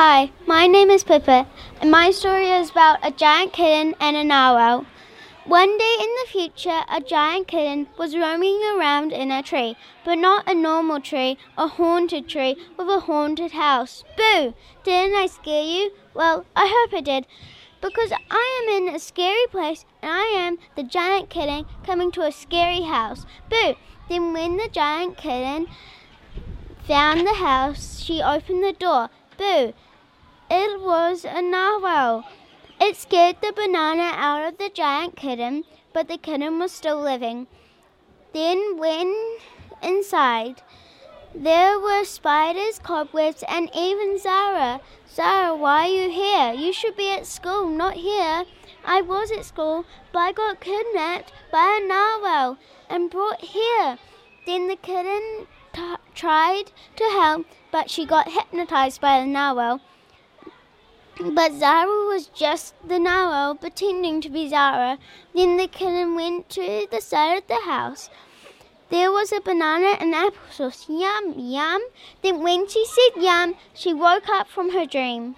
Hi, my name is Pippa, and my story is about a giant kitten and a narwhal. One day in the future, a giant kitten was roaming around in a tree, but not a normal tree, a haunted tree with a haunted house. Boo! Didn't I scare you? Well, I hope I did, because I am in a scary place and I am the giant kitten coming to a scary house. Boo! Then, when the giant kitten found the house, she opened the door. Boo! It was a narwhal. It scared the banana out of the giant kitten, but the kitten was still living. Then, when inside, there were spiders, cobwebs, and even Zara. Zara, why are you here? You should be at school, not here. I was at school, but I got kidnapped by a narwhal and brought here. Then the kitten t- tried to help, but she got hypnotized by the narwhal. But Zara was just the narwhal pretending to be Zara. Then the kitten went to the side of the house. There was a banana and applesauce. Yum, yum. Then when she said yum, she woke up from her dream.